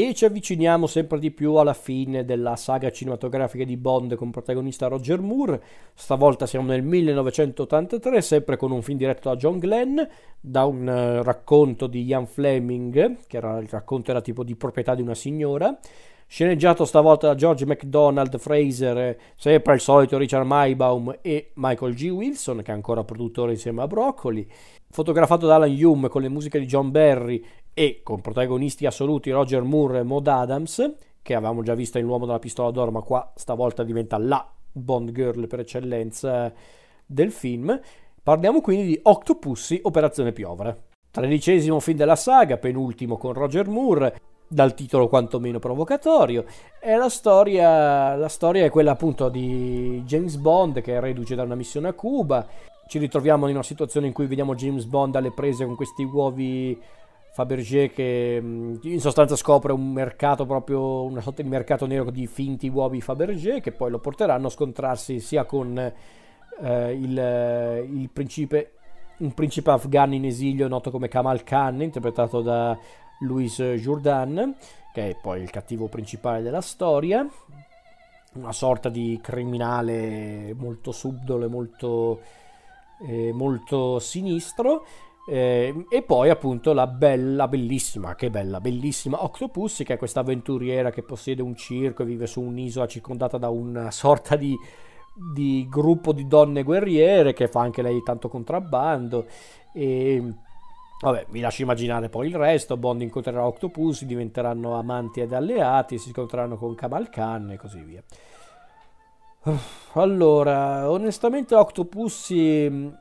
E ci avviciniamo sempre di più alla fine della saga cinematografica di Bond con protagonista Roger Moore. Stavolta siamo nel 1983, sempre con un film diretto da John Glenn, da un uh, racconto di Ian Fleming, che era, il racconto era tipo di proprietà di una signora. Sceneggiato stavolta da George MacDonald Fraser, sempre il solito Richard Maybaum e Michael G. Wilson, che è ancora produttore insieme a Broccoli. Fotografato da Alan Hume con le musiche di John Barry e con protagonisti assoluti Roger Moore e Maud Adams, che avevamo già visto in L'uomo della pistola d'oro, ma qua stavolta diventa la Bond Girl per eccellenza del film. Parliamo quindi di Octopussy Operazione Piovere. Tredicesimo film della saga, penultimo con Roger Moore, dal titolo quantomeno provocatorio. E la storia, la storia è quella appunto di James Bond che è reduce da una missione a Cuba. Ci ritroviamo in una situazione in cui vediamo James Bond alle prese con questi uovi Fabergé che mm, in sostanza scopre un mercato proprio, una sorta di mercato nero di finti uovi Fabergé che poi lo porteranno a scontrarsi sia con eh, il, il principe, un principe afghano in esilio noto come Kamal Khan, interpretato da Louis Jourdan, che è poi il cattivo principale della storia, una sorta di criminale molto subdolo e molto, eh, molto sinistro eh, e poi appunto la bella, bellissima, che bella, bellissima Octopus, che è questa avventuriera che possiede un circo e vive su un'isola circondata da una sorta di, di gruppo di donne guerriere che fa anche lei tanto contrabbando. E vabbè, vi lascio immaginare poi il resto. Bond incontrerà Octopus, diventeranno amanti ed alleati, si incontreranno con Kamal Khan e così via. Allora, onestamente Octopussy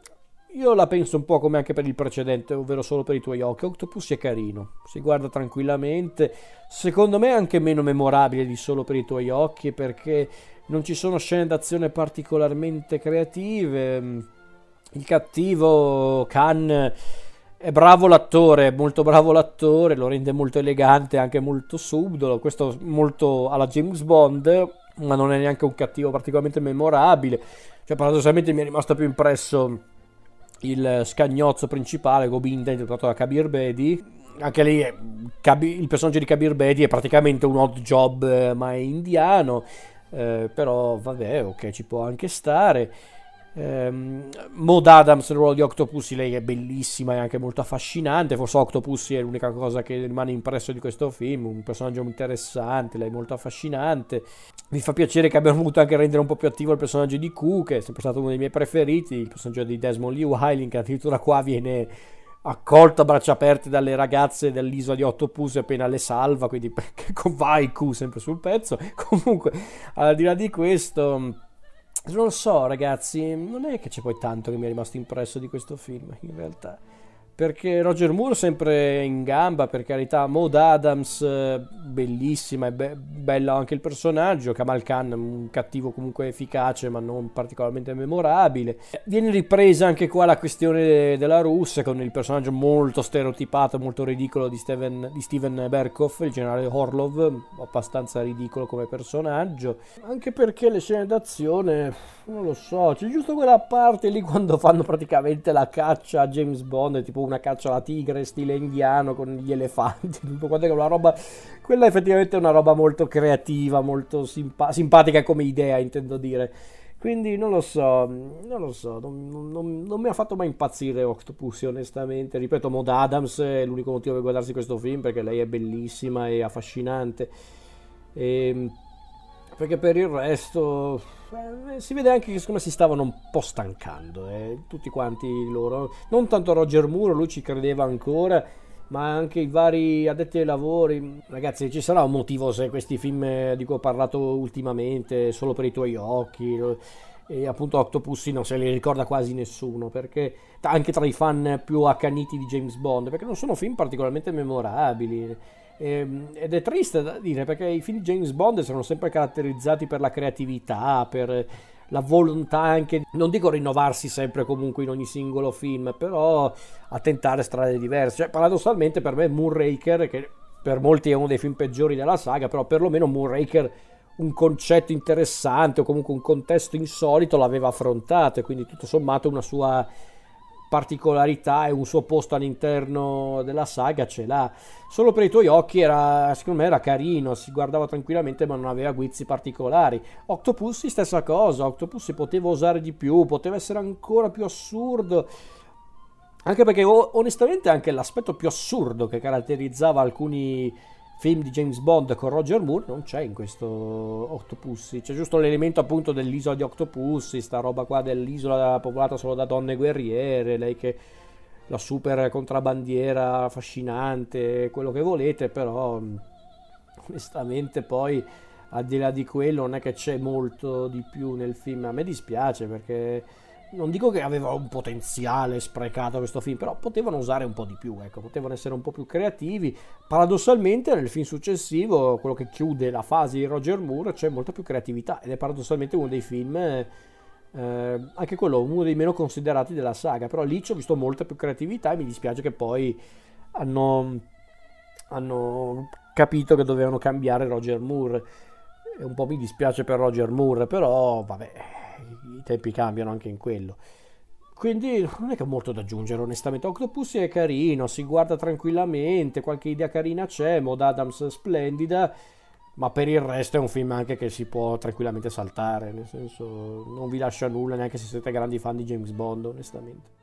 io la penso un po' come anche per il precedente, ovvero solo per i tuoi occhi. Octopus è carino, si guarda tranquillamente. Secondo me è anche meno memorabile di solo per i tuoi occhi perché non ci sono scene d'azione particolarmente creative. Il cattivo Khan è bravo l'attore, è molto bravo l'attore, lo rende molto elegante, anche molto subdolo. Questo molto alla James Bond, ma non è neanche un cattivo particolarmente memorabile. Cioè, paradossalmente mi è rimasto più impresso il scagnozzo principale, Gobinda, interpretato da Kabir Bedi. Anche lì il personaggio di Kabir Bedi è praticamente un odd job, eh, ma è indiano. Eh, però vabbè, ok, ci può anche stare. Um, Maud Adams nel ruolo di Octopussy, lei è bellissima e anche molto affascinante. Forse Octopussy è l'unica cosa che rimane impresso di questo film. Un personaggio interessante, lei è molto affascinante. Mi fa piacere che abbiamo voluto anche rendere un po' più attivo il personaggio di Q, che è sempre stato uno dei miei preferiti. Il personaggio di Desmond Lee Wiley, che addirittura qua viene accolto a braccia aperte dalle ragazze dell'isola di Octopus appena le salva. Quindi vai Q sempre sul pezzo. Comunque, al di là di questo lo so, ragazzi, non è che c'è poi tanto che mi è rimasto impresso di questo film, in realtà perché Roger Moore sempre in gamba, per carità, Maud Adams eh, bellissima e be- bello anche il personaggio, Kamal Khan un cattivo comunque efficace ma non particolarmente memorabile. Viene ripresa anche qua la questione della Russia con il personaggio molto stereotipato, molto ridicolo di Steven, di Steven Berkoff, il generale Orlov, abbastanza ridicolo come personaggio, anche perché le scene d'azione, non lo so, c'è giusto quella parte lì quando fanno praticamente la caccia a James Bond, tipo una caccia alla tigre stile indiano con gli elefanti, tutto quanto è una roba, quella è effettivamente una roba molto creativa, molto simpa- simpatica come idea, intendo dire. Quindi non lo so, non lo so, non, non, non mi ha fatto mai impazzire Octopus, onestamente. Ripeto, Maud Adams è l'unico motivo per guardarsi questo film perché lei è bellissima e affascinante. E, ehm, perché per il resto eh, si vede anche che secondo me si stavano un po' stancando, eh, tutti quanti loro. Non tanto Roger Moore, lui ci credeva ancora, ma anche i vari addetti ai lavori. Ragazzi, ci sarà un motivo se questi film eh, di cui ho parlato ultimamente, solo per i tuoi occhi, e appunto Octopussy non se li ricorda quasi nessuno, perché anche tra i fan più accaniti di James Bond, perché non sono film particolarmente memorabili. Ehm, ed è triste da dire perché i film di James Bond sono sempre caratterizzati per la creatività, per la volontà anche, non dico rinnovarsi sempre comunque in ogni singolo film, però a tentare strade diverse. Cioè, paradossalmente per me Moonraker, che per molti è uno dei film peggiori della saga, però perlomeno Moonraker un concetto interessante o comunque un contesto insolito l'aveva affrontato e quindi tutto sommato una sua particolarità e un suo posto all'interno della saga ce l'ha. Solo per i tuoi occhi era, secondo me era carino, si guardava tranquillamente ma non aveva guizzi particolari. Octopussy stessa cosa, Octopussy poteva osare di più, poteva essere ancora più assurdo. Anche perché onestamente anche l'aspetto più assurdo che caratterizzava alcuni film di James Bond con Roger Moore non c'è in questo Octopussy. C'è giusto l'elemento appunto dell'isola di Octopussy, sta roba qua dell'isola popolata solo da donne guerriere, lei che la super contrabbandiera affascinante, quello che volete, però onestamente poi al di là di quello non è che c'è molto di più nel film. A me dispiace perché non dico che aveva un potenziale sprecato questo film, però potevano usare un po' di più, ecco, potevano essere un po' più creativi. Paradossalmente nel film successivo, quello che chiude la fase di Roger Moore, c'è molta più creatività ed è paradossalmente uno dei film, eh, anche quello uno dei meno considerati della saga, però lì ci ho visto molta più creatività e mi dispiace che poi hanno, hanno capito che dovevano cambiare Roger Moore. E un po' mi dispiace per Roger Moore, però vabbè, i tempi cambiano anche in quello. Quindi non è che ho molto da aggiungere, onestamente. Octopussy è carino, si guarda tranquillamente, qualche idea carina c'è, Mod Adams splendida, ma per il resto è un film anche che si può tranquillamente saltare, nel senso non vi lascia nulla neanche se siete grandi fan di James Bond, onestamente.